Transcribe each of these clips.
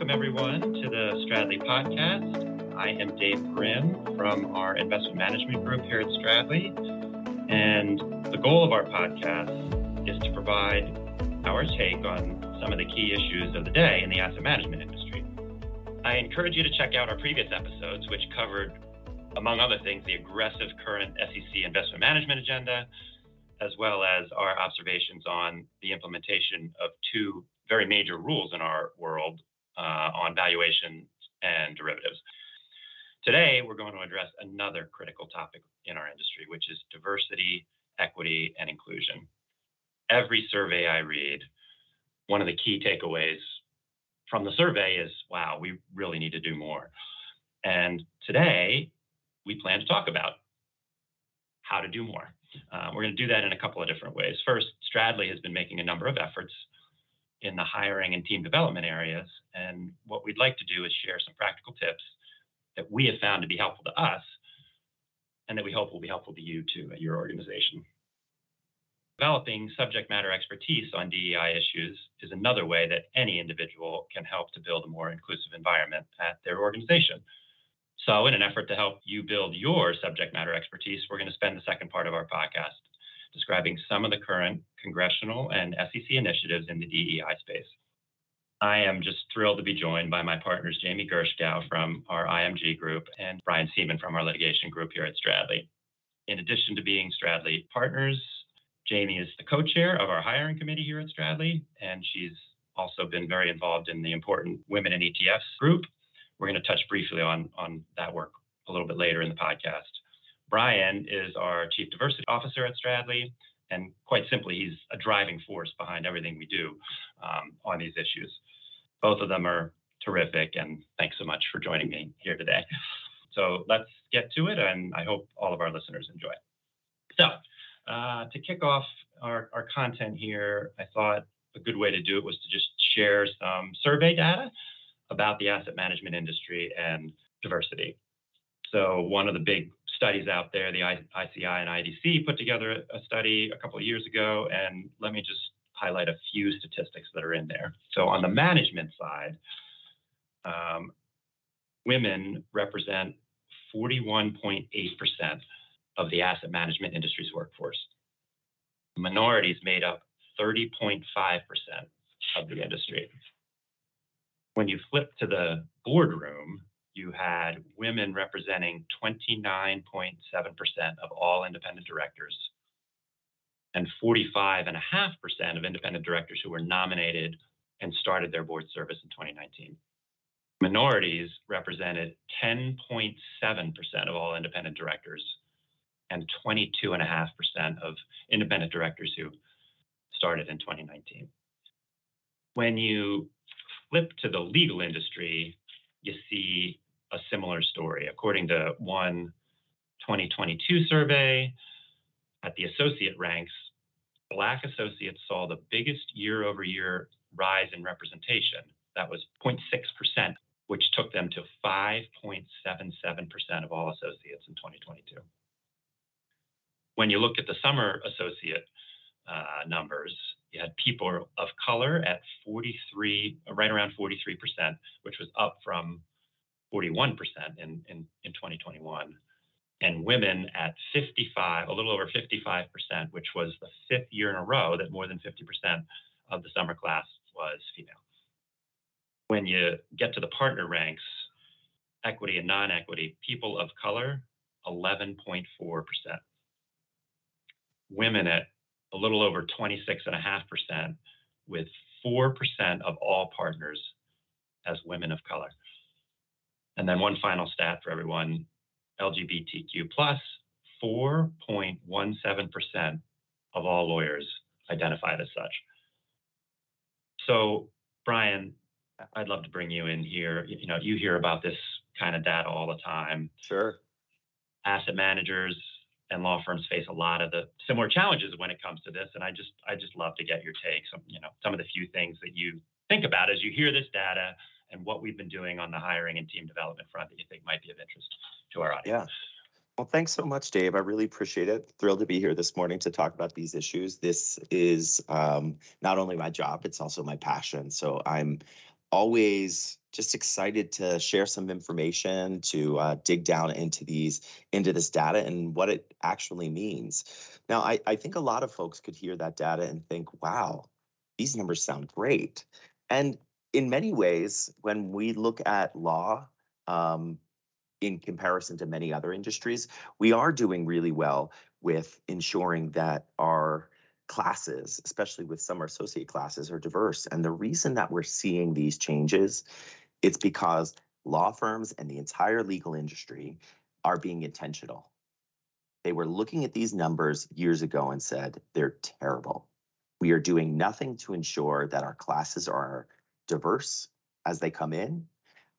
Welcome, everyone, to the Stradley podcast. I am Dave Grim from our investment management group here at Stradley. And the goal of our podcast is to provide our take on some of the key issues of the day in the asset management industry. I encourage you to check out our previous episodes, which covered, among other things, the aggressive current SEC investment management agenda, as well as our observations on the implementation of two very major rules in our world on valuations and derivatives. Today, we're going to address another critical topic in our industry, which is diversity, equity, and inclusion. Every survey I read, one of the key takeaways from the survey is wow, we really need to do more. And today, we plan to talk about how to do more. Uh, we're going to do that in a couple of different ways. First, Stradley has been making a number of efforts in the hiring and team development areas. And what we'd like to do is share some practical tips that we have found to be helpful to us and that we hope will be helpful to you too at your organization. Developing subject matter expertise on DEI issues is another way that any individual can help to build a more inclusive environment at their organization. So, in an effort to help you build your subject matter expertise, we're going to spend the second part of our podcast describing some of the current congressional and SEC initiatives in the DEI space. I am just thrilled to be joined by my partners, Jamie Gershkow from our IMG group and Brian Seaman from our litigation group here at Stradley. In addition to being Stradley partners, Jamie is the co-chair of our hiring committee here at Stradley, and she's also been very involved in the important Women in ETFs group. We're going to touch briefly on, on that work a little bit later in the podcast. Brian is our Chief Diversity Officer at Stradley, and quite simply, he's a driving force behind everything we do um, on these issues. Both of them are terrific, and thanks so much for joining me here today. So let's get to it, and I hope all of our listeners enjoy. So, uh, to kick off our, our content here, I thought a good way to do it was to just share some survey data about the asset management industry and diversity. So, one of the big studies out there. The ICI and IDC put together a study a couple of years ago, and let me just highlight a few statistics that are in there. So on the management side, um, women represent 41.8% of the asset management industry's workforce. Minorities made up 30.5% of the industry. When you flip to the boardroom, you had women representing 29.7% of all independent directors and 45.5% of independent directors who were nominated and started their board service in 2019. Minorities represented 10.7% of all independent directors and 22.5% of independent directors who started in 2019. When you flip to the legal industry, you see a similar story. According to one 2022 survey at the associate ranks, Black associates saw the biggest year over year rise in representation. That was 0.6%, which took them to 5.77% of all associates in 2022. When you look at the summer associate uh, numbers, you had people of color at 43, right around 43%, which was up from 41% in, in, in 2021, and women at 55, a little over 55%, which was the fifth year in a row that more than 50% of the summer class was female. When you get to the partner ranks, equity and non equity, people of color, 11.4%. Women at a little over 26.5%, with 4% of all partners as women of color. And then one final stat for everyone, LGBTQ plus, 4.17% of all lawyers identified as such. So, Brian, I'd love to bring you in here. You know, you hear about this kind of data all the time. Sure. Asset managers and law firms face a lot of the similar challenges when it comes to this, and I just I just love to get your take. Some you know some of the few things that you think about as you hear this data and what we've been doing on the hiring and team development front that you think might be of interest to our audience. Yeah. Well, thanks so much, Dave. I really appreciate it. Thrilled to be here this morning to talk about these issues. This is um, not only my job, it's also my passion. So I'm always just excited to share some information to uh, dig down into these into this data and what it actually means. Now I, I think a lot of folks could hear that data and think wow these numbers sound great. And in many ways when we look at law um, in comparison to many other industries we are doing really well with ensuring that our classes, especially with summer associate classes, are diverse. And the reason that we're seeing these changes, it's because law firms and the entire legal industry are being intentional. They were looking at these numbers years ago and said, they're terrible. We are doing nothing to ensure that our classes are diverse as they come in.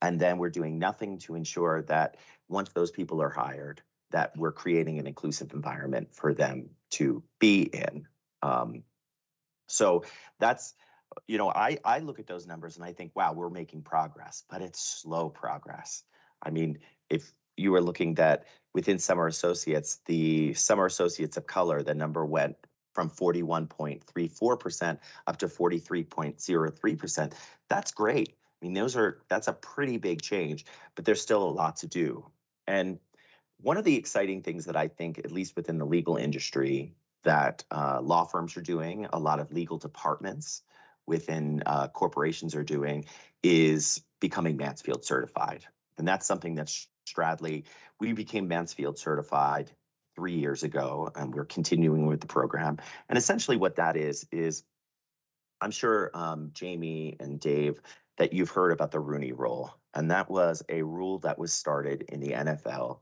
And then we're doing nothing to ensure that once those people are hired, that we're creating an inclusive environment for them to be in. Um, so that's, you know, I, I look at those numbers and I think, wow, we're making progress, but it's slow progress. I mean, if you were looking that within summer associates, the summer associates of color, the number went from 41.34% up to 43.03%. That's great. I mean, those are that's a pretty big change, but there's still a lot to do. And one of the exciting things that I think, at least within the legal industry, that uh, law firms are doing, a lot of legal departments within uh, corporations are doing, is becoming Mansfield certified. And that's something that Stradley, we became Mansfield certified three years ago, and we're continuing with the program. And essentially, what that is, is I'm sure um, Jamie and Dave that you've heard about the Rooney Rule, and that was a rule that was started in the NFL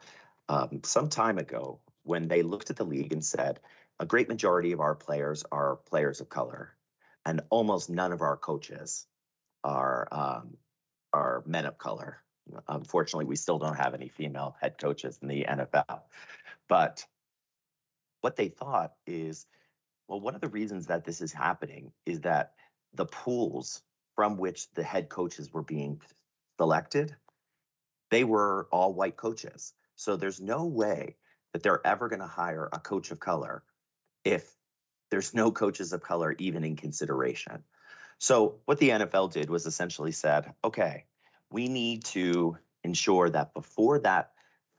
um, some time ago when they looked at the league and said, a great majority of our players are players of color, and almost none of our coaches are um, are men of color. Unfortunately, we still don't have any female head coaches in the NFL. But what they thought is, well, one of the reasons that this is happening is that the pools from which the head coaches were being selected, they were all white coaches. So there's no way that they're ever going to hire a coach of color if there's no coaches of color even in consideration. So what the NFL did was essentially said, okay, we need to ensure that before that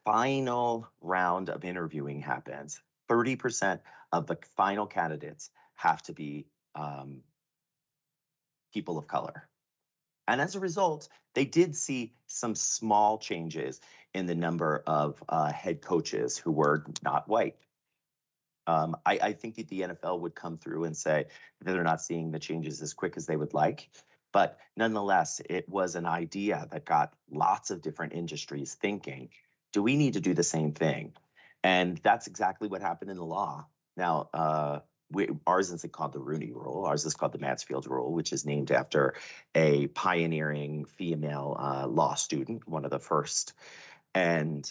final round of interviewing happens, 30% of the final candidates have to be um, people of color. And as a result, they did see some small changes in the number of uh, head coaches who were not white. Um, I, I, think that the NFL would come through and say that they're not seeing the changes as quick as they would like. But nonetheless, it was an idea that got lots of different industries thinking do we need to do the same thing? And that's exactly what happened in the law. Now, uh, we, ours isn't called the Rooney Rule. Ours is called the Mansfield Rule, which is named after a pioneering female uh, law student, one of the first. And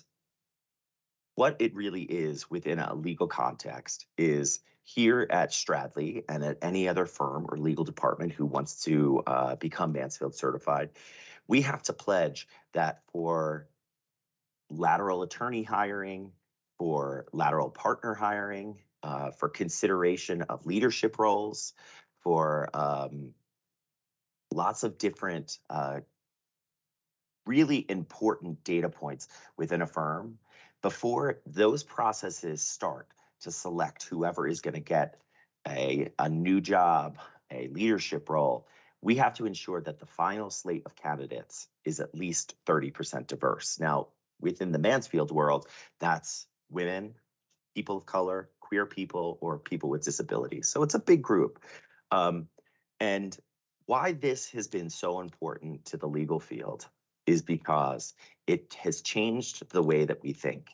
what it really is within a legal context is here at Stradley and at any other firm or legal department who wants to uh, become Mansfield certified, we have to pledge that for lateral attorney hiring, for lateral partner hiring, uh, for consideration of leadership roles, for um, lots of different uh, really important data points within a firm. Before those processes start to select whoever is going to get a, a new job, a leadership role, we have to ensure that the final slate of candidates is at least 30% diverse. Now, within the Mansfield world, that's women, people of color, queer people, or people with disabilities. So it's a big group. Um, and why this has been so important to the legal field is because it has changed the way that we think.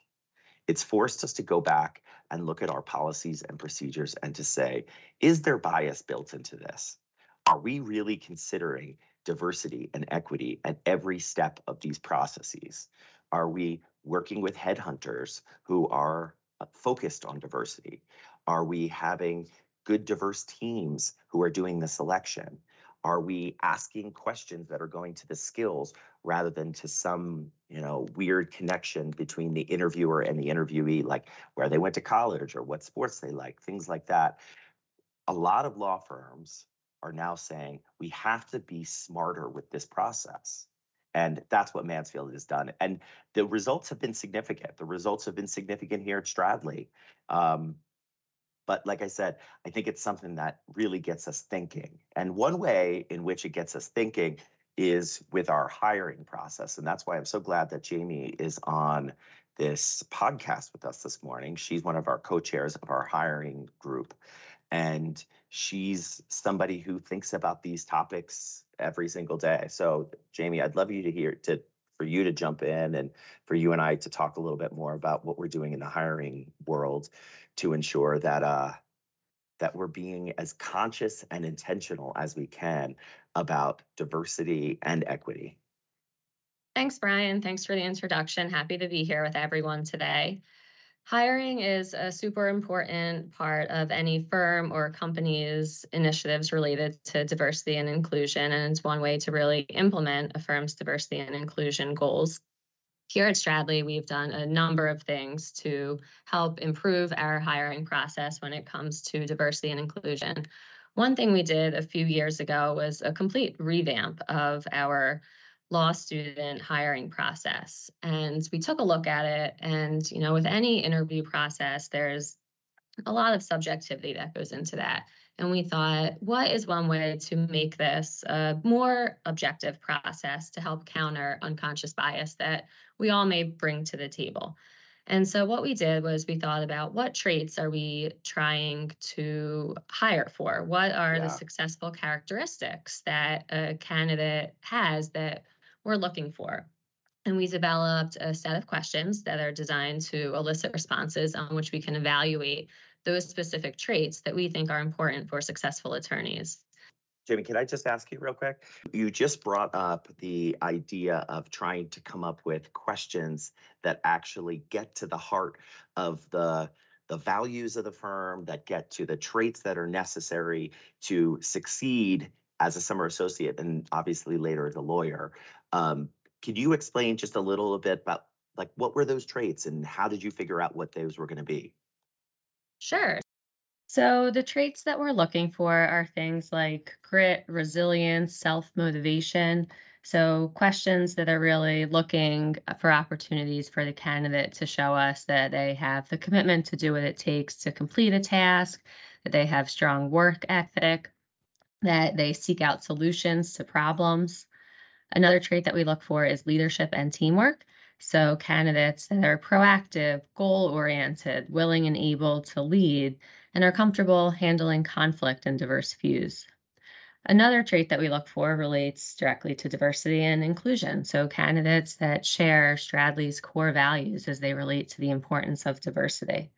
It's forced us to go back and look at our policies and procedures and to say, is there bias built into this? Are we really considering diversity and equity at every step of these processes? Are we working with headhunters who are uh, focused on diversity? Are we having good diverse teams who are doing the selection? Are we asking questions that are going to the skills rather than to some, you know, weird connection between the interviewer and the interviewee, like where they went to college or what sports they like, things like that? A lot of law firms are now saying we have to be smarter with this process. And that's what Mansfield has done. And the results have been significant. The results have been significant here at Stradley. Um, but like I said, I think it's something that really gets us thinking. And one way in which it gets us thinking is with our hiring process. And that's why I'm so glad that Jamie is on this podcast with us this morning. She's one of our co chairs of our hiring group. And she's somebody who thinks about these topics every single day. So, Jamie, I'd love you to hear to for you to jump in and for you and I to talk a little bit more about what we're doing in the hiring world to ensure that uh, that we're being as conscious and intentional as we can about diversity and equity. Thanks, Brian. Thanks for the introduction. Happy to be here with everyone today. Hiring is a super important part of any firm or company's initiatives related to diversity and inclusion, and it's one way to really implement a firm's diversity and inclusion goals. Here at Stradley, we've done a number of things to help improve our hiring process when it comes to diversity and inclusion. One thing we did a few years ago was a complete revamp of our law student hiring process. And we took a look at it. And, you know, with any interview process, there's a lot of subjectivity that goes into that. And we thought, what is one way to make this a more objective process to help counter unconscious bias that we all may bring to the table? And so what we did was we thought about what traits are we trying to hire for? What are yeah. the successful characteristics that a candidate has that we're looking for? And we developed a set of questions that are designed to elicit responses on which we can evaluate those specific traits that we think are important for successful attorneys. Jamie, can I just ask you real quick? You just brought up the idea of trying to come up with questions that actually get to the heart of the the values of the firm, that get to the traits that are necessary to succeed as a summer associate and obviously later as a lawyer. Um, can you explain just a little bit about like what were those traits and how did you figure out what those were going to be? Sure. So, the traits that we're looking for are things like grit, resilience, self motivation. So, questions that are really looking for opportunities for the candidate to show us that they have the commitment to do what it takes to complete a task, that they have strong work ethic, that they seek out solutions to problems. Another trait that we look for is leadership and teamwork. So, candidates that are proactive, goal oriented, willing and able to lead, and are comfortable handling conflict and diverse views. Another trait that we look for relates directly to diversity and inclusion. So, candidates that share Stradley's core values as they relate to the importance of diversity.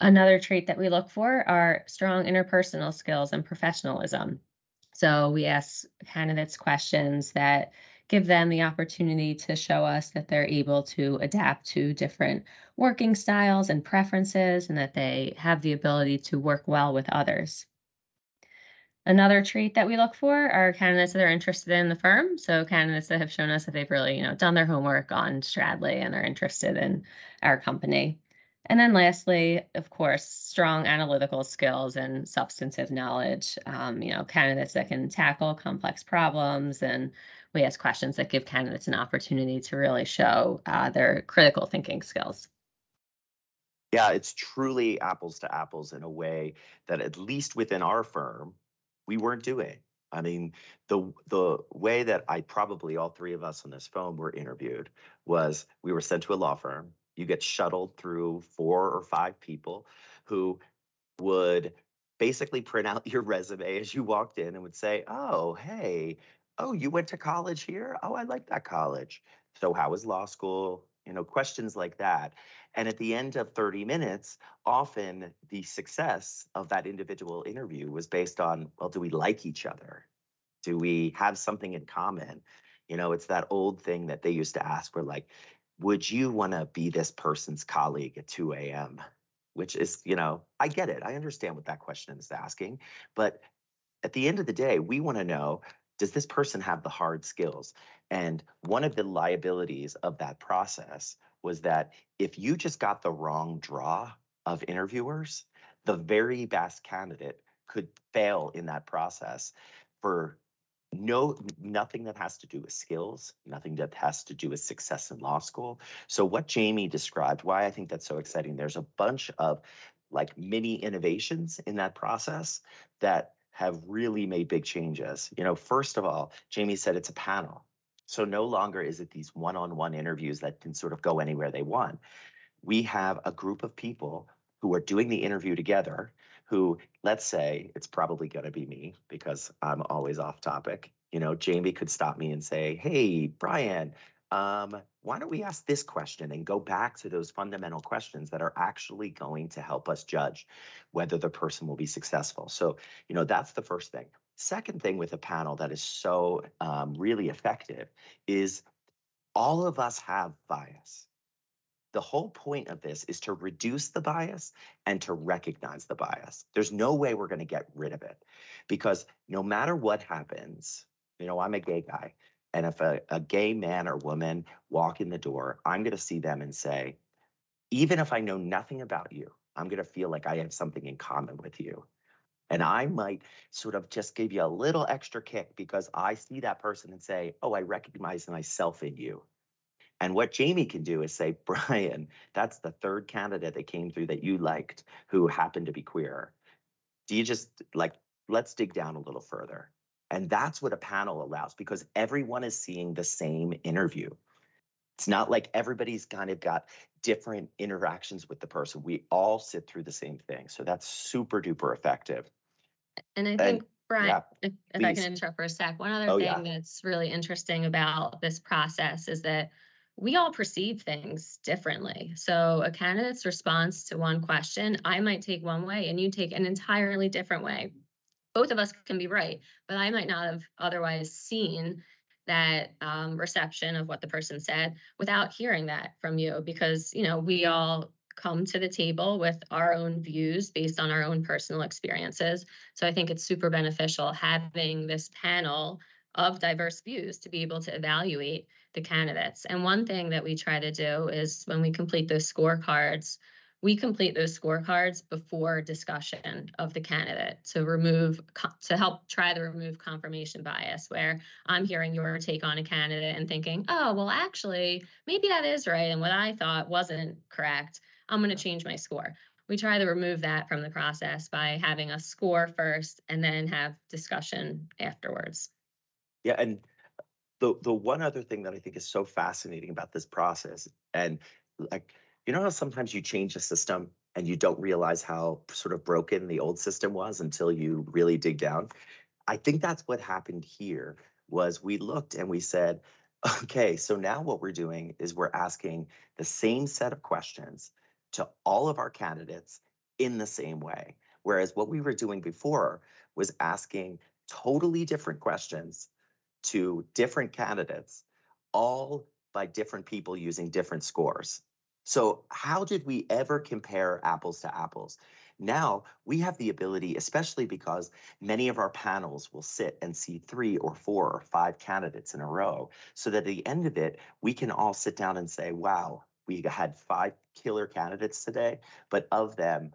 Another trait that we look for are strong interpersonal skills and professionalism. So, we ask candidates questions that give them the opportunity to show us that they're able to adapt to different working styles and preferences and that they have the ability to work well with others. Another trait that we look for are candidates that are interested in the firm. So candidates that have shown us that they've really, you know, done their homework on Stradley and are interested in our company. And then lastly, of course, strong analytical skills and substantive knowledge. Um, you know, candidates that can tackle complex problems and we ask questions that give candidates an opportunity to really show uh, their critical thinking skills. Yeah, it's truly apples to apples in a way that at least within our firm, we weren't doing. I mean, the the way that I probably all three of us on this phone were interviewed was we were sent to a law firm. You get shuttled through four or five people who would basically print out your resume as you walked in and would say, "Oh, hey, oh, you went to college here? Oh, I like that college. So, how was law school? You know, questions like that. And at the end of 30 minutes, often the success of that individual interview was based on, well, do we like each other? Do we have something in common? You know, it's that old thing that they used to ask where, like, would you want to be this person's colleague at 2 a.m.? Which is, you know, I get it. I understand what that question is asking. But at the end of the day, we want to know does this person have the hard skills? And one of the liabilities of that process was that if you just got the wrong draw of interviewers, the very best candidate could fail in that process for no nothing that has to do with skills nothing that has to do with success in law school so what jamie described why i think that's so exciting there's a bunch of like mini innovations in that process that have really made big changes. You know first of all jamie said it's a panel. So no longer is it these one-on-one interviews that can sort of go anywhere they want. We have a group of people who are doing the interview together who let's say it's probably going to be me because i'm always off topic. You know jamie could stop me and say hey brian um, why don't we ask this question and go back to those fundamental questions that are actually going to help us judge whether the person will be successful so you know that's the first thing second thing with a panel that is so um, really effective is all of us have bias the whole point of this is to reduce the bias and to recognize the bias. There's no way we're going to get rid of it because no matter what happens, you know, I'm a gay guy. And if a, a gay man or woman walk in the door, I'm going to see them and say, even if I know nothing about you, I'm going to feel like I have something in common with you. And I might sort of just give you a little extra kick because I see that person and say, oh, I recognize myself in you. And what Jamie can do is say, Brian, that's the third candidate that came through that you liked who happened to be queer. Do you just like, let's dig down a little further? And that's what a panel allows because everyone is seeing the same interview. It's not like everybody's kind of got different interactions with the person. We all sit through the same thing. So that's super duper effective. And I think and, Brian, yeah, if, if I can interrupt for a sec, one other oh, thing yeah. that's really interesting about this process is that we all perceive things differently. So, a candidate's response to one question, I might take one way and you take an entirely different way. Both of us can be right, but I might not have otherwise seen that um, reception of what the person said without hearing that from you because, you know, we all come to the table with our own views based on our own personal experiences. So, I think it's super beneficial having this panel of diverse views to be able to evaluate the candidates. And one thing that we try to do is when we complete those scorecards, we complete those scorecards before discussion of the candidate to remove to help try to remove confirmation bias where i'm hearing your take on a candidate and thinking oh well actually maybe that is right and what i thought wasn't correct. I'm going to change my score. We try to remove that from the process by having a score first and then have discussion afterwards. Yeah, and the the one other thing that I think is so fascinating about this process, and like you know how sometimes you change a system and you don't realize how sort of broken the old system was until you really dig down. I think that's what happened here was we looked and we said, okay, so now what we're doing is we're asking the same set of questions to all of our candidates in the same way. Whereas what we were doing before was asking totally different questions to different candidates, all by different people using different scores. So, how did we ever compare apples to apples? Now we have the ability, especially because many of our panels will sit and see three or four or five candidates in a row, so that at the end of it, we can all sit down and say, wow, we had five killer candidates today, but of them,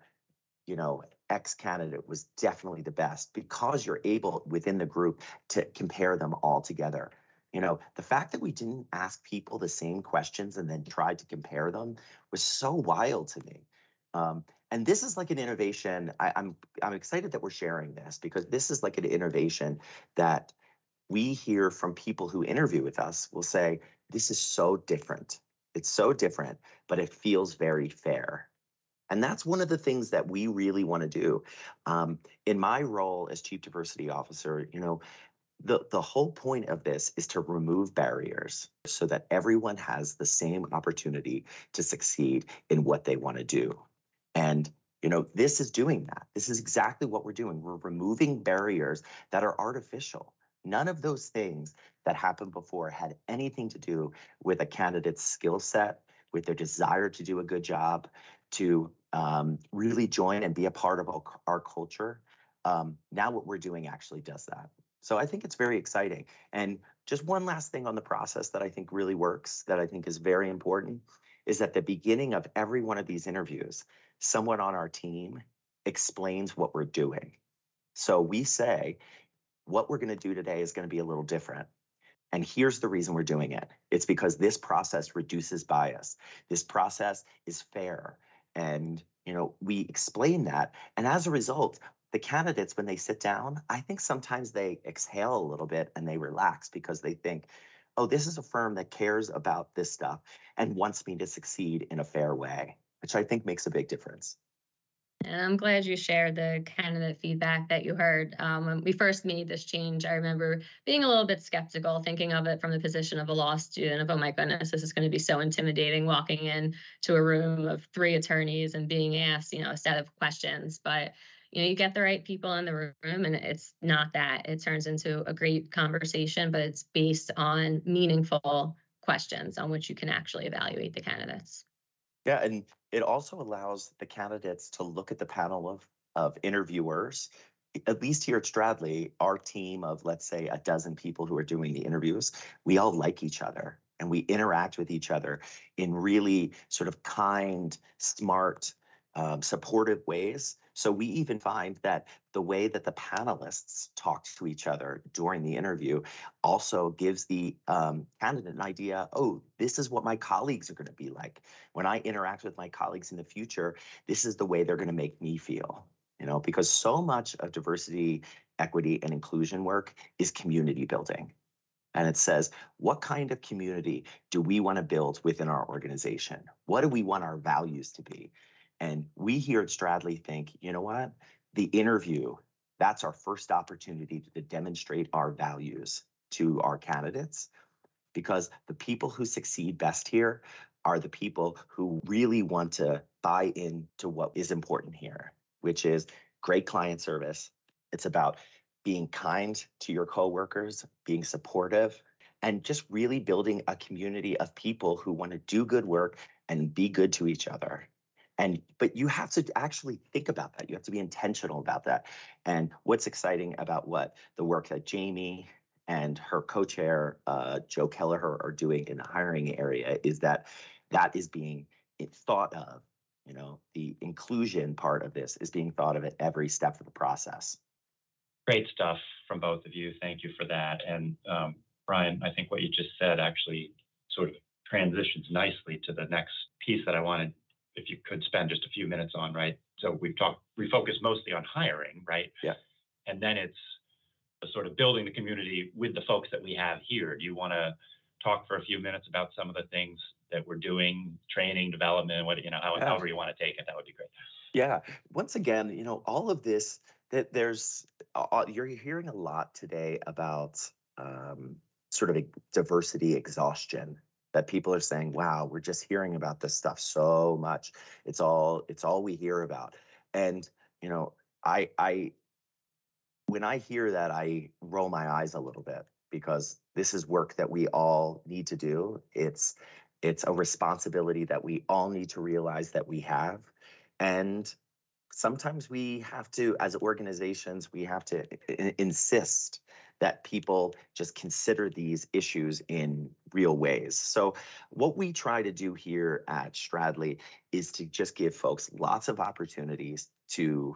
you know, X candidate was definitely the best because you're able within the group to compare them all together. You know, the fact that we didn't ask people the same questions and then tried to compare them was so wild to me. Um, and this is like an innovation. I, I'm I'm excited that we're sharing this because this is like an innovation that we hear from people who interview with us will say, this is so different. It's so different, but it feels very fair. And that's one of the things that we really want to do. Um, in my role as chief diversity officer, you know, the, the whole point of this is to remove barriers so that everyone has the same opportunity to succeed in what they want to do. And you know, this is doing that. This is exactly what we're doing. We're removing barriers that are artificial. None of those things that happened before had anything to do with a candidate's skill set, with their desire to do a good job, to um, really join and be a part of our, our culture. Um, now, what we're doing actually does that. So I think it's very exciting. And just one last thing on the process that I think really works, that I think is very important, is at the beginning of every one of these interviews, someone on our team explains what we're doing. So we say, what we're going to do today is going to be a little different. And here's the reason we're doing it it's because this process reduces bias. This process is fair. And you know, we explain that. And as a result, the candidates, when they sit down, I think sometimes they exhale a little bit and they relax because they think, oh, this is a firm that cares about this stuff and wants me to succeed in a fair way, which I think makes a big difference. And I'm glad you shared the candidate feedback that you heard. Um, when we first made this change, I remember being a little bit skeptical, thinking of it from the position of a law student of, oh my goodness, this is going to be so intimidating walking in to a room of three attorneys and being asked, you know, a set of questions. But you know, you get the right people in the room and it's not that. It turns into a great conversation, but it's based on meaningful questions on which you can actually evaluate the candidates. Yeah, and it also allows the candidates to look at the panel of of interviewers. At least here at Stradley, our team of let's say a dozen people who are doing the interviews, we all like each other and we interact with each other in really sort of kind, smart, um, supportive ways so we even find that the way that the panelists talk to each other during the interview also gives the um, candidate an idea oh, this is what my colleagues are going to be like. When I interact with my colleagues in the future, this is the way they're going to make me feel. You know, because so much of diversity, equity, and inclusion work is community building. And it says, what kind of community do we want to build within our organization? What do we want our values to be? And we here at Stradley think, you know what? The interview, that's our first opportunity to demonstrate our values to our candidates because the people who succeed best here are the people who really want to buy into what is important here, which is great client service. It's about being kind to your coworkers, being supportive, and just really building a community of people who want to do good work and be good to each other and but you have to actually think about that. You have to be intentional about that. And what's exciting about what the work that jamie and her co-chair uh, joe kelleher are doing in the hiring area is that that is being thought of you know the inclusion part of this is being thought of at every step of the process. Great stuff from both of you. Thank you for that. And um, brian i think what you just said actually sort of transitions nicely to the next piece that i wanted if you could spend just a few minutes on, right? So we've talked, we focus mostly on hiring, right? Yeah. And then it's sort of building the community with the folks that we have here. Do you want to talk for a few minutes about some of the things that we're doing, training, development, what you know, how, yeah. however you want to take it, that would be great. Yeah. Once again, you know, all of this that there's uh, you're hearing a lot today about um, sort of a diversity exhaustion that people are saying, wow, we're just hearing about this stuff so much. It's all it's all we hear about. And you know, I I when I hear that I roll my eyes a little bit because this is work that we all need to do. It's it's a responsibility that we all need to realize that we have. And sometimes we have to as organizations we have to insist that people just consider these issues in real ways. So, what we try to do here at Stradley is to just give folks lots of opportunities to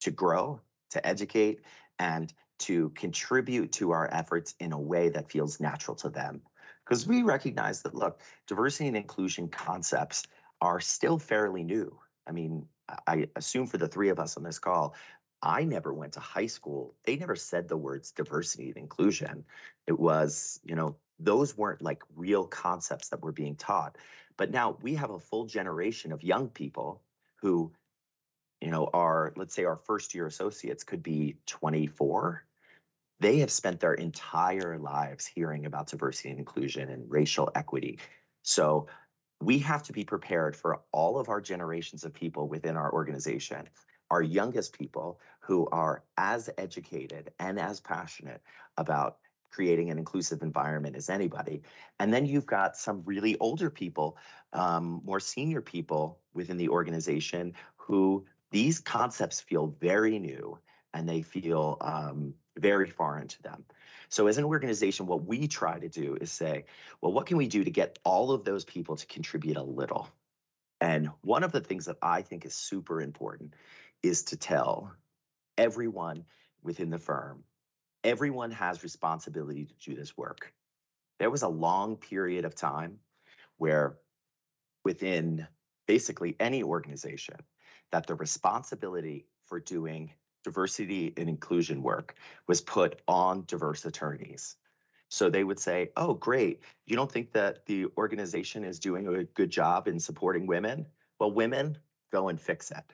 to grow, to educate, and to contribute to our efforts in a way that feels natural to them. Because we recognize that, look, diversity and inclusion concepts are still fairly new. I mean, I assume for the three of us on this call, I never went to high school. They never said the words diversity and inclusion. It was, you know, those weren't like real concepts that were being taught. But now we have a full generation of young people who, you know, are, let's say our first year associates could be 24. They have spent their entire lives hearing about diversity and inclusion and racial equity. So we have to be prepared for all of our generations of people within our organization our youngest people who are as educated and as passionate about creating an inclusive environment as anybody. And then you've got some really older people, um, more senior people within the organization who these concepts feel very new and they feel um, very foreign to them. So, as an organization, what we try to do is say, well, what can we do to get all of those people to contribute a little? And one of the things that I think is super important is to tell everyone within the firm, everyone has responsibility to do this work. There was a long period of time where within basically any organization that the responsibility for doing diversity and inclusion work was put on diverse attorneys. So they would say, oh, great. You don't think that the organization is doing a good job in supporting women? Well, women, go and fix it.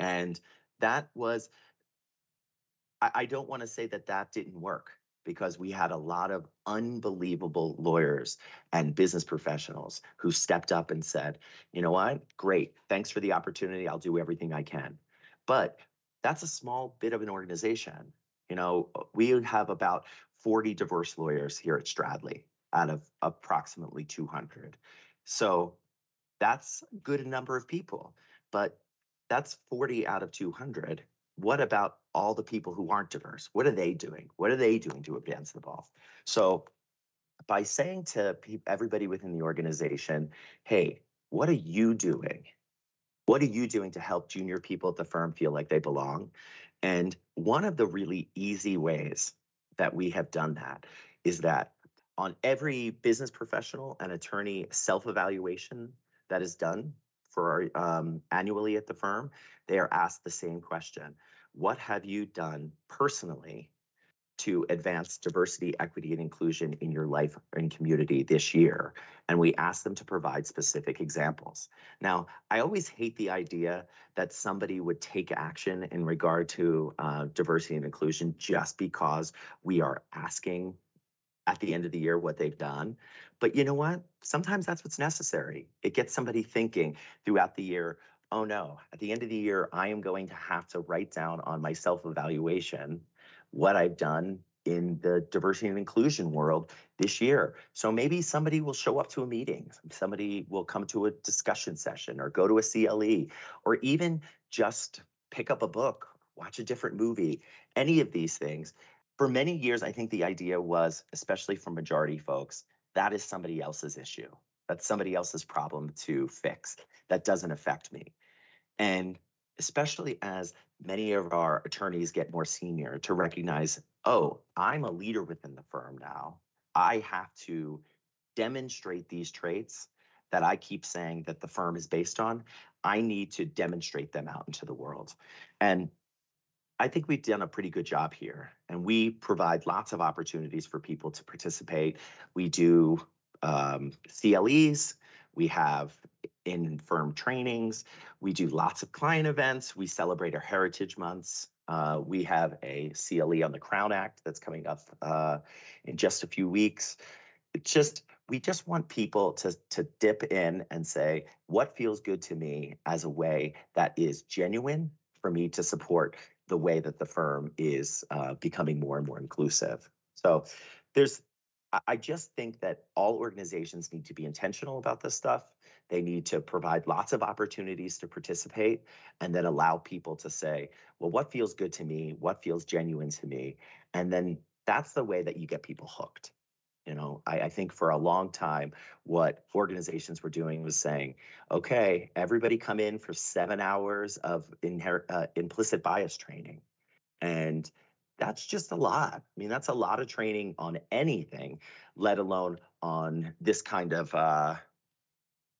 And that was, I, I don't want to say that that didn't work because we had a lot of unbelievable lawyers and business professionals who stepped up and said, you know what, great, thanks for the opportunity. I'll do everything I can. But that's a small bit of an organization. You know, uh, we have about 40 diverse lawyers here at Stradley out of approximately 200. So that's a good number of people, but that's 40 out of 200. What about all the people who aren't diverse? What are they doing? What are they doing to advance the ball? So by saying to everybody within the organization, hey, what are you doing? What are you doing to help junior people at the firm feel like they belong? And one of the really easy ways that we have done that is that on every business professional and attorney self evaluation that is done for um, annually at the firm, they are asked the same question What have you done personally to advance diversity, equity, and inclusion in your life and community this year. And we ask them to provide specific examples. Now, I always hate the idea that somebody would take action in regard to uh, diversity and inclusion just because we are asking at the end of the year what they've done. But you know what? Sometimes that's what's necessary. It gets somebody thinking throughout the year, oh no, at the end of the year, I am going to have to write down on my self evaluation what I've done in the diversity and inclusion world this year. So maybe somebody will show up to a meeting, somebody will come to a discussion session or go to a CLE or even just pick up a book, watch a different movie, any of these things. For many years, I think the idea was, especially for majority folks, that is somebody else's issue. That's somebody else's problem to fix. That doesn't affect me. And especially as many of our attorneys get more senior, to recognize, oh, I'm a leader within the firm now. I have to demonstrate these traits that I keep saying that the firm is based on. I need to demonstrate them out into the world. And I think we've done a pretty good job here, and we provide lots of opportunities for people to participate. We do um, CLEs, we have in firm trainings. We do lots of client events. We celebrate our heritage months. Uh, we have a CLE on the Crown Act that's coming up uh, in just a few weeks. It's just we just want people to to dip in and say what feels good to me as a way that is genuine for me to support the way that the firm is uh, becoming more and more inclusive. So there's I just think that all organizations need to be intentional about this stuff. They need to provide lots of opportunities to participate and then allow people to say, well, what feels good to me? What feels genuine to me? And then that's the way that you get people hooked. You know, I, I think for a long time, what organizations were doing was saying, okay, everybody come in for seven hours of inher- uh, implicit bias training. And that's just a lot. I mean, that's a lot of training on anything, let alone on this kind of uh,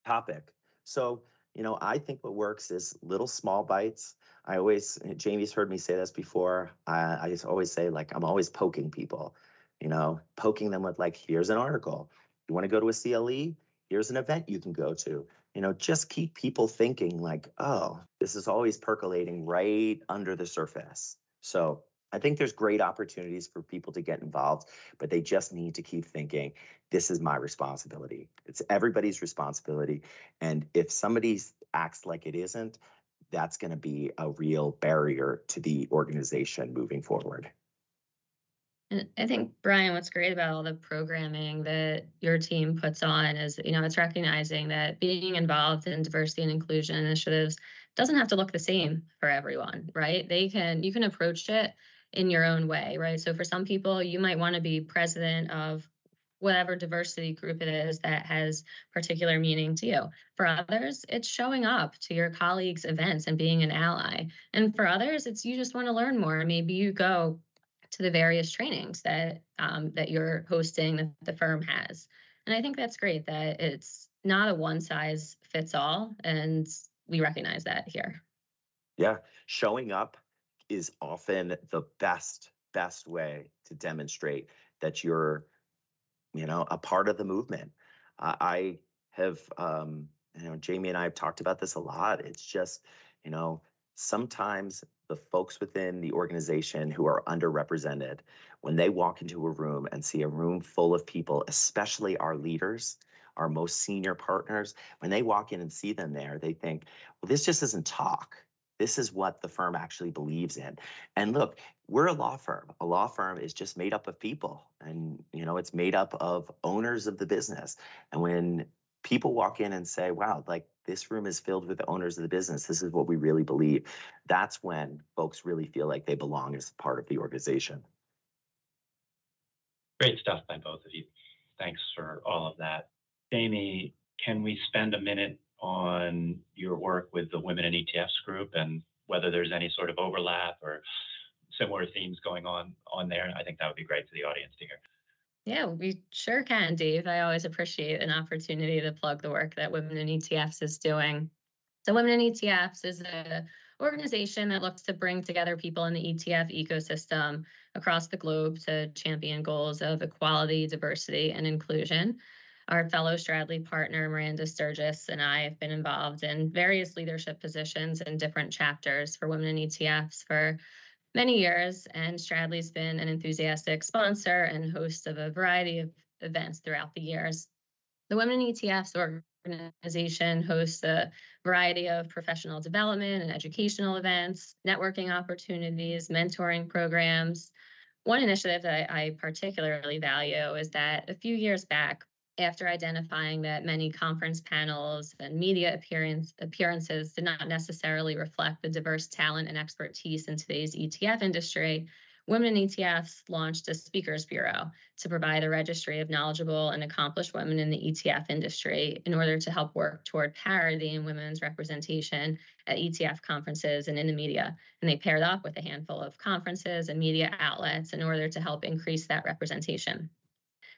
topic. So, you know, I think what works is little small bites. I always, Jamie's heard me say this before. I, I just always say, like, I'm always poking people, you know, poking them with, like, here's an article. You want to go to a CLE? Here's an event you can go to. You know, just keep people thinking, like, oh, this is always percolating right under the surface. So, I think there's great opportunities for people to get involved, but they just need to keep thinking this is my responsibility. It's everybody's responsibility. And if somebody acts like it isn't, that's going to be a real barrier to the organization moving forward. And I think Brian, what's great about all the programming that your team puts on is, you know, it's recognizing that being involved in diversity and inclusion initiatives doesn't have to look the same for everyone, right? They can you can approach it in your own way, right? So for some people, you might want to be president of whatever diversity group it is that has particular meaning to you. For others, it's showing up to your colleagues' events and being an ally. And for others, it's you just want to learn more. Maybe you go to the various trainings that um, that you're hosting that the firm has. And I think that's great that it's not a one size fits all, and we recognize that here. Yeah, showing up is often the best best way to demonstrate that you're you know a part of the movement uh, i have um you know jamie and i have talked about this a lot it's just you know sometimes the folks within the organization who are underrepresented when they walk into a room and see a room full of people especially our leaders our most senior partners when they walk in and see them there they think well this just isn't talk this is what the firm actually believes in. And look, we're a law firm. A law firm is just made up of people and you know, it's made up of owners of the business. And when people walk in and say, "Wow, like this room is filled with the owners of the business. This is what we really believe." That's when folks really feel like they belong as part of the organization. Great stuff by both of you. Thanks for all of that. Jamie, can we spend a minute on your work with the Women in ETFs group and whether there's any sort of overlap or similar themes going on on there. I think that would be great for the audience to hear. Yeah, we sure can, Dave. I always appreciate an opportunity to plug the work that Women in ETFs is doing. So, Women in ETFs is an organization that looks to bring together people in the ETF ecosystem across the globe to champion goals of equality, diversity, and inclusion. Our fellow Stradley partner, Miranda Sturgis, and I have been involved in various leadership positions in different chapters for women in ETFs for many years. And Stradley's been an enthusiastic sponsor and host of a variety of events throughout the years. The Women in ETFs organization hosts a variety of professional development and educational events, networking opportunities, mentoring programs. One initiative that I, I particularly value is that a few years back, after identifying that many conference panels and media appearance, appearances did not necessarily reflect the diverse talent and expertise in today's ETF industry, Women in ETFs launched a speakers bureau to provide a registry of knowledgeable and accomplished women in the ETF industry in order to help work toward parity in women's representation at ETF conferences and in the media. And they paired up with a handful of conferences and media outlets in order to help increase that representation.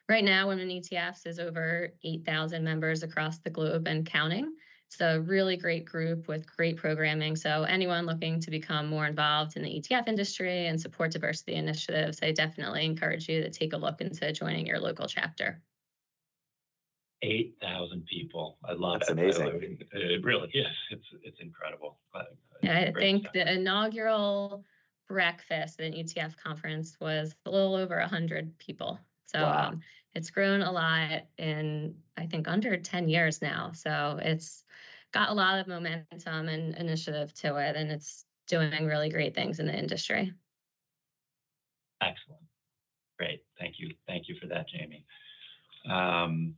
Right now, Women ETFs is over 8,000 members across the globe and counting. It's a really great group with great programming. So, anyone looking to become more involved in the ETF industry and support diversity initiatives, I definitely encourage you to take a look into joining your local chapter. 8,000 people. I love That's it. amazing. It really is. It's, it's incredible. Uh, uh, yeah, I think stuff. the inaugural breakfast at an ETF conference was a little over 100 people. So wow. um, it's grown a lot in, I think, under 10 years now. So it's got a lot of momentum and initiative to it, and it's doing really great things in the industry. Excellent. Great. Thank you. Thank you for that, Jamie. Um,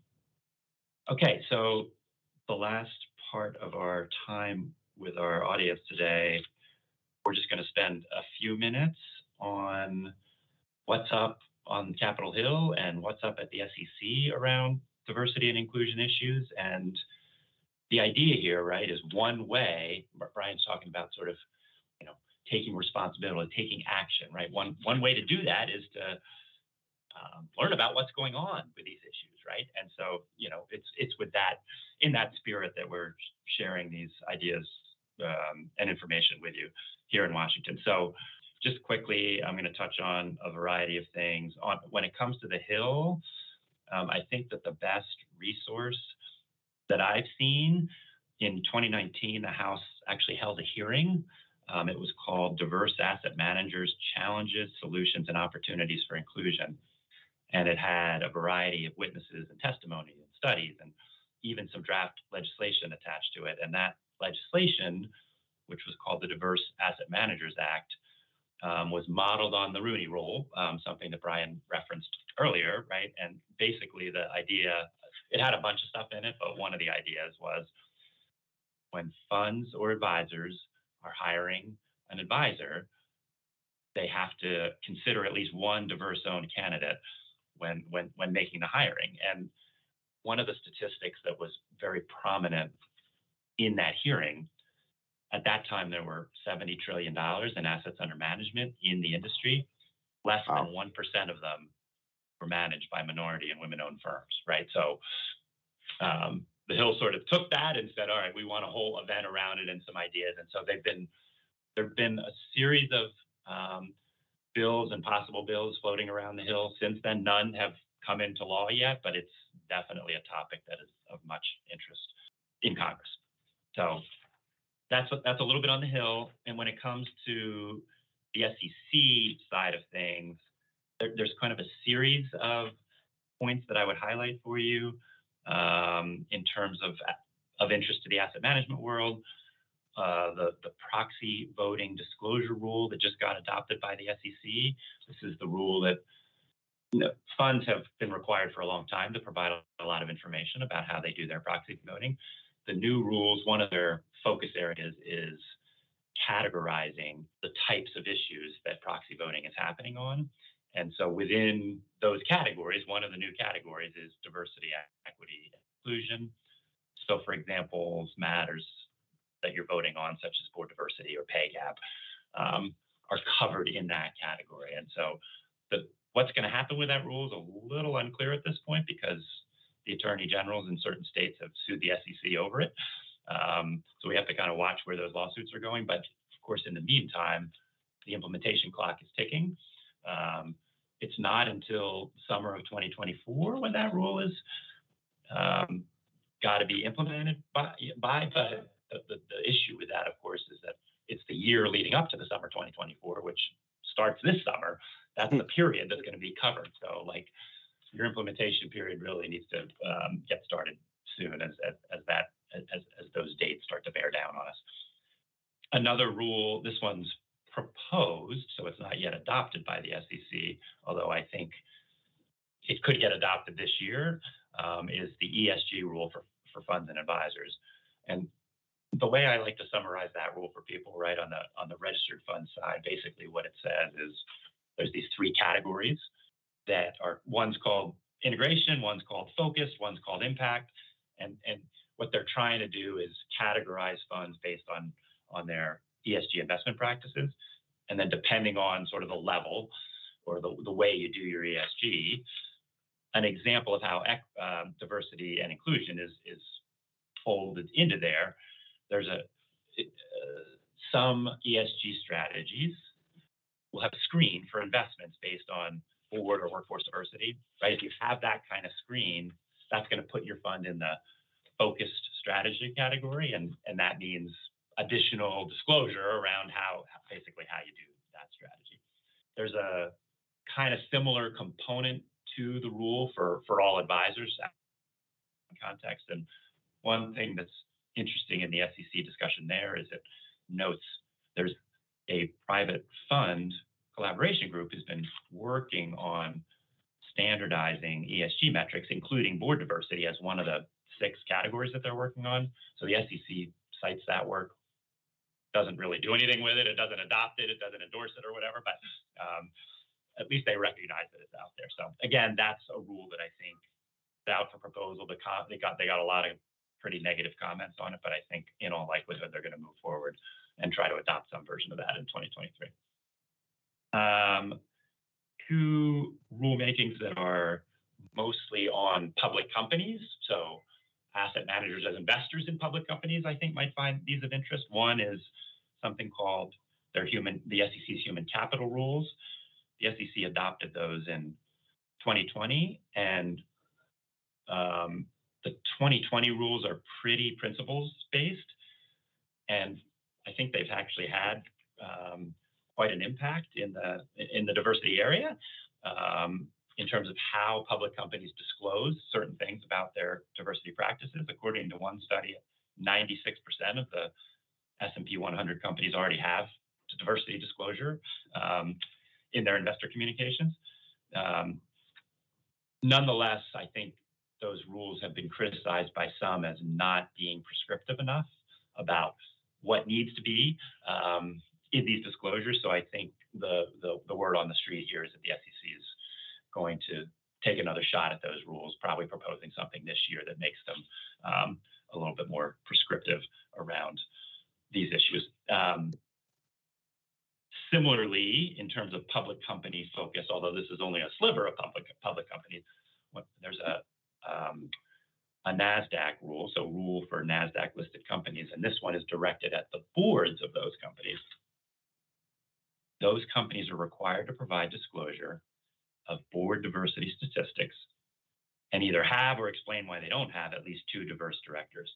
okay, so the last part of our time with our audience today, we're just going to spend a few minutes on what's up on Capitol Hill and what's up at the SEC around diversity and inclusion issues. And the idea here, right, is one way. Brian's talking about sort of, you know, taking responsibility, taking action, right? One one way to do that is to um, learn about what's going on with these issues, right? And so, you know, it's it's with that in that spirit that we're sharing these ideas um, and information with you here in Washington. So just quickly, I'm going to touch on a variety of things. On when it comes to the Hill, um, I think that the best resource that I've seen in 2019, the House actually held a hearing. Um, it was called Diverse Asset Managers Challenges, Solutions, and Opportunities for Inclusion. And it had a variety of witnesses and testimony and studies and even some draft legislation attached to it. And that legislation, which was called the Diverse Asset Managers Act, um, was modeled on the Rooney Rule, um, something that Brian referenced earlier, right? And basically, the idea it had a bunch of stuff in it, but one of the ideas was when funds or advisors are hiring an advisor, they have to consider at least one diverse owned candidate when when when making the hiring. And one of the statistics that was very prominent in that hearing at that time, there were $70 trillion in assets under management in the industry. Less Wow. than 1% of them were managed by minority and women owned firms, right? So um, the Hill sort of took that and said, all right, we want a whole event around it and some ideas. And so they've been, there have been a series of um, bills and possible bills floating around the Hill. Since then, none have come into law yet, but it's definitely a topic that is of much interest in Congress. So that's that's a little bit on the Hill. And when it comes to the SEC side of things, there, there's kind of a series of points that I would highlight for you um, in terms of of interest to the asset management world. Uh, the the proxy voting disclosure rule that just got adopted by the SEC. This is the rule that you know, funds have been required for a long time to provide a lot of information about how they do their proxy voting. The new rules, one of their focus areas is categorizing the types of issues that proxy voting is happening on. And so within those categories, one of the new categories is diversity, equity, inclusion. So for example, matters that you're voting on, such as board diversity or pay gap, um, are covered in that category. And so the, what's going to happen with that rule is a little unclear at this point because the attorney generals in certain states have sued the SEC over it. Um, so we have to kind of watch where those lawsuits are going. But of course, in the meantime, the implementation clock is ticking. Um, it's not until summer of 2024 when that rule is um, got to be implemented by, by but the, the, the issue with that, of course, is that it's the year leading up to the summer 2024, which starts this summer. That's the period that's going to be covered. So, like, your implementation period really needs to um, get started soon as, as, as that as, those dates start to bear down on us. Another rule, this one's proposed, so it's not yet adopted by the SEC, although I think it could get adopted this year, um, is the ESG rule for, for funds and advisors. And the way I like to summarize that rule for people, right, on the on the registered fund side, basically what it says is there's these three categories that are one's called integration, one's called focus, one's called impact, and and what they're trying to do is categorize funds based on on their ESG investment practices, and then depending on sort of the level or the, the way you do your ESG, an example of how uh, diversity and inclusion is is folded into there. There's a uh, some ESG strategies will have a screen for investments based on board or workforce diversity, right? If you have that kind of screen, that's going to put your fund in the focused strategy category, and and that means additional disclosure around how basically how you do that strategy. There's a kind of similar component to the rule for for all advisors context, and one thing that's interesting in the SEC discussion there is it notes there's a private fund collaboration group has been working on standardizing ESG metrics, including board diversity as one of the six categories that they're working on. So the SEC cites that work, doesn't really do anything with it. It doesn't adopt it. It doesn't endorse it or whatever, but um, at least they recognize that it's out there. So again, that's a rule that I think out for proposal. The com- they got they got a lot of pretty negative comments on it, but I think in all likelihood they're going to move forward and try to adopt some version of that in 2023. Um, two rulemakings that are mostly on public companies. So asset managers as investors in public companies, I think might find these of interest. One is something called their human, the SEC's human capital rules. The SEC adopted those in 2020, and um, the 2020 rules are pretty principles based, and I think they've actually had um, quite an impact in the in the diversity area um, in terms of how public companies disclose certain things about their diversity practices. According to one study, 96% of the S&P 100 companies already have diversity disclosure um, in their investor communications. Um, nonetheless, I think those rules have been criticized by some as not being prescriptive enough about what needs to be um, in these disclosures. So I think the, the, the word on the street here is that the going to take another shot at those rules, probably proposing something this year that makes them um, a little bit more prescriptive around these issues. Um, similarly, in terms of public company focus, although this is only a sliver of public public companies, there's a um, a NASDAQ rule, so rule for NASDAQ listed companies, and this one is directed at the boards of those companies. Those companies are required to provide disclosure of board diversity statistics and either have or explain why they don't have at least two diverse directors.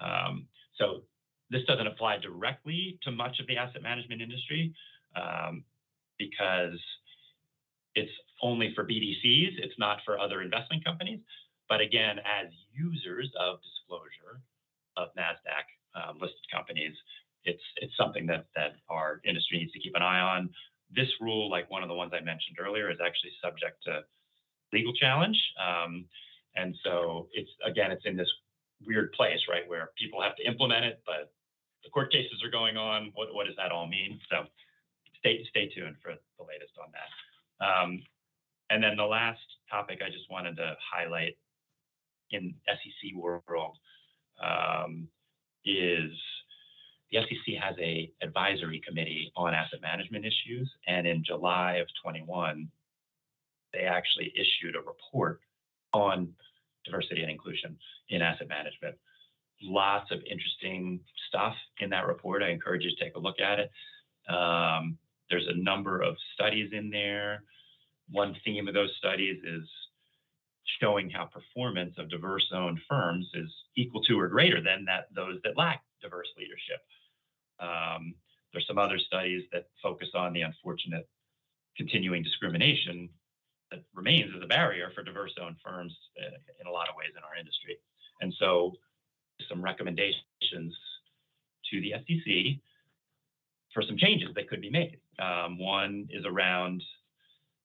Um, so this doesn't apply directly to much of the asset management industry um, because it's only for BDCs, it's not for other investment companies. But again, as users of disclosure of NASDAQ um, listed companies, it's it's something that that our industry needs to keep an eye on. This rule, like one of the ones I mentioned earlier, is actually subject to legal challenge, um, and so it's again it's in this weird place, right, where people have to implement it, but the court cases are going on. What what does that all mean? So stay stay tuned for the latest on that. Um, and then the last topic I just wanted to highlight in SEC world um, is the SEC has a advisory committee on asset management issues, and in July of 21, they actually issued a report on diversity and inclusion in asset management. Lots of interesting stuff in that report. I encourage you to take a look at it. Um, there's a number of studies in there. One theme of those studies is showing how performance of diverse owned firms is equal to or greater than that those that lack diverse leadership. Um, there's some other studies that focus on the unfortunate continuing discrimination that remains as a barrier for diverse owned firms uh, in a lot of ways in our industry. And so, some recommendations to the SEC for some changes that could be made. Um, one is around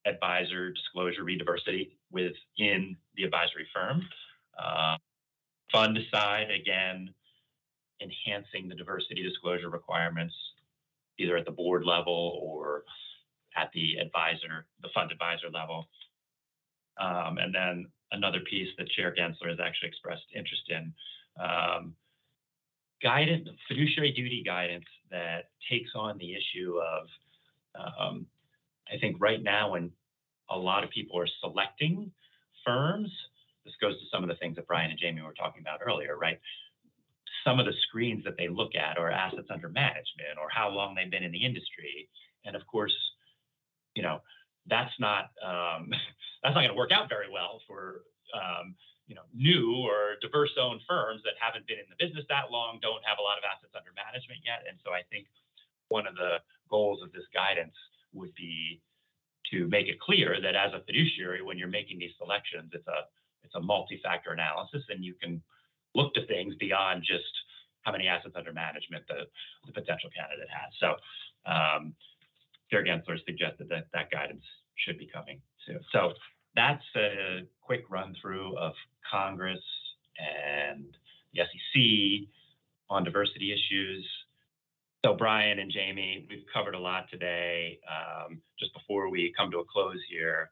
advisor disclosure rediversity within the advisory firm. Uh, fund side, again, enhancing the diversity disclosure requirements either at the board level or at the advisor, the fund advisor level. Um, and then another piece that Chair Gensler has actually expressed interest in um, guidance, fiduciary duty guidance that takes on the issue of um, I think right now, when a lot of people are selecting firms, this goes to some of the things that Brian and Jamie were talking about earlier, right? Some of the screens that they look at are assets under management or how long they've been in the industry. And of course, you know, that's not um, that's not going to work out very well for um, you know new or diverse owned firms that haven't been in the business that long, don't have a lot of assets under management yet. And so I think one of the goals of this guidance would be to make it clear that as a fiduciary, when you're making these selections, it's a it's a multi-factor analysis, and you can look to things beyond just how many assets under management the, the potential candidate has. So, um, Chair Gensler suggested that that guidance should be coming soon. So that's a quick run through of Congress and the SEC on diversity issues. So, Brian and Jamie, we've covered a lot today. Um, just before we come to a close here,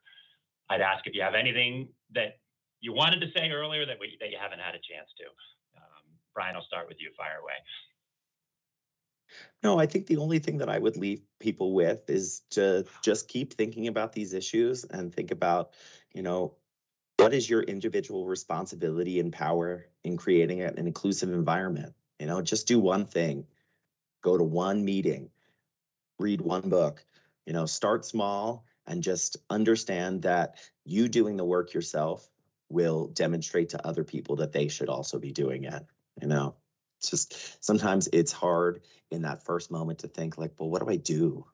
I'd ask if you have anything that you wanted to say earlier that, we, that you haven't had a chance to. Um, Brian, I'll start with you. Fire away. No, I think the only thing that I would leave people with is to just keep thinking about these issues and think about, you know, what is your individual responsibility and power in creating an inclusive environment? You know, just do one thing go to one meeting, read one book, you know, start small and just understand that you doing the work yourself will demonstrate to other people that they should also be doing it. You know, it's just sometimes it's hard in that first moment to think like, well, what do I do?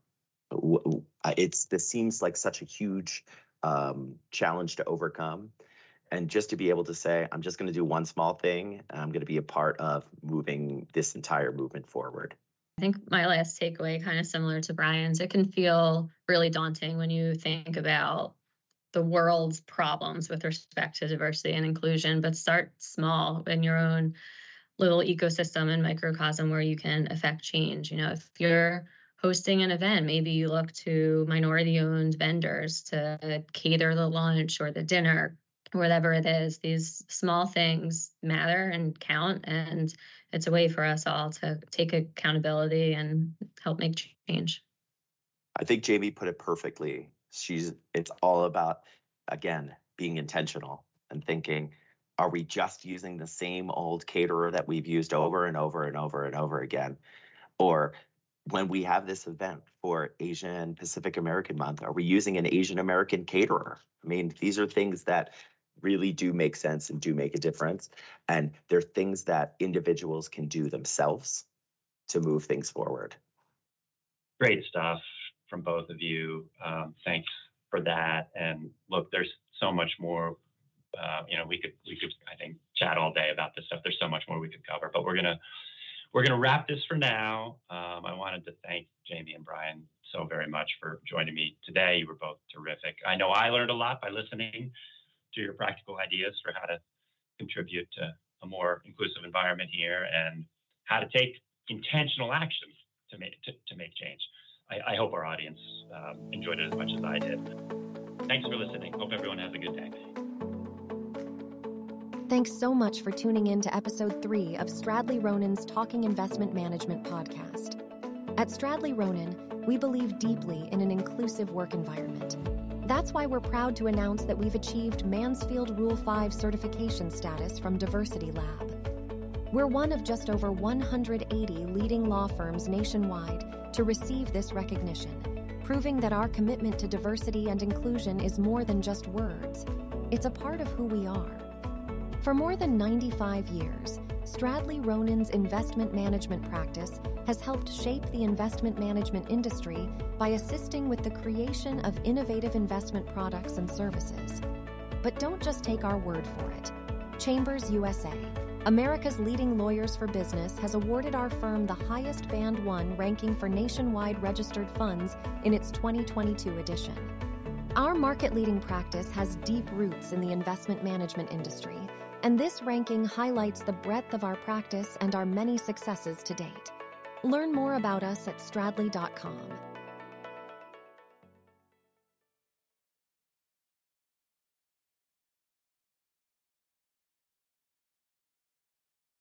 It's this seems like such a huge um, challenge to overcome. And just to be able to say, I'm just going to do one small thing, I'm going to be a part of moving this entire movement forward. I think my last takeaway, kind of similar to Brian's, it can feel really daunting when you think about the world's problems with respect to diversity and inclusion, but start small in your own little ecosystem and microcosm where you can affect change. You know, if you're hosting an event. Maybe you look to minority owned vendors to cater the lunch or the dinner, whatever it is. These small things matter and count. And it's a way for us all to take accountability and help make change. I think Jamie put it perfectly. She's it's all about again being intentional and thinking are we just using the same old caterer that we've used over and over and over and over again or when we have this event for Asian Pacific American Month, are we using an Asian American caterer? I mean, these are things that really do make sense and do make a difference. And they're things that individuals can do themselves to move things forward. Great stuff from both of you. Um, thanks for that. And look, there's so much more. Uh, you know, we could we could I think chat all day about this stuff. There's so much more we could cover, but we're gonna we're gonna wrap this for now. Um, I wanted to thank Jamie and Brian so very much for joining me today. You were both terrific. I know I learned a lot by listening to your practical ideas for how to contribute to a more inclusive environment here and how to take intentional action to make to, to make change. I, I hope our audience um, enjoyed it as much as I did. Thanks for listening. Hope everyone has a good day. Thanks so much for tuning in to episode three of Stradley Ronon's Talking Investment Management podcast. At Stradley Ronon, we believe deeply in an inclusive work environment. That's why we're proud to announce that we've achieved Mansfield Rule 5 certification status from Diversity Lab. We're one of just over 180 leading law firms nationwide to receive this recognition, proving that our commitment to diversity and inclusion is more than just words. It's a part of who we are. For more than 95 years, Stradley Ronon's investment management practice has helped shape the investment management industry by assisting with the creation of innovative investment products and services. But don't just take our word for it. Chambers USA, America's leading lawyers for business, has awarded our firm the highest Band 1 ranking for nationwide registered funds in its 2022 edition. Our market leading practice has deep roots in the investment management industry, and this ranking highlights the breadth of our practice and our many successes to date. Learn more about us at stradley.com.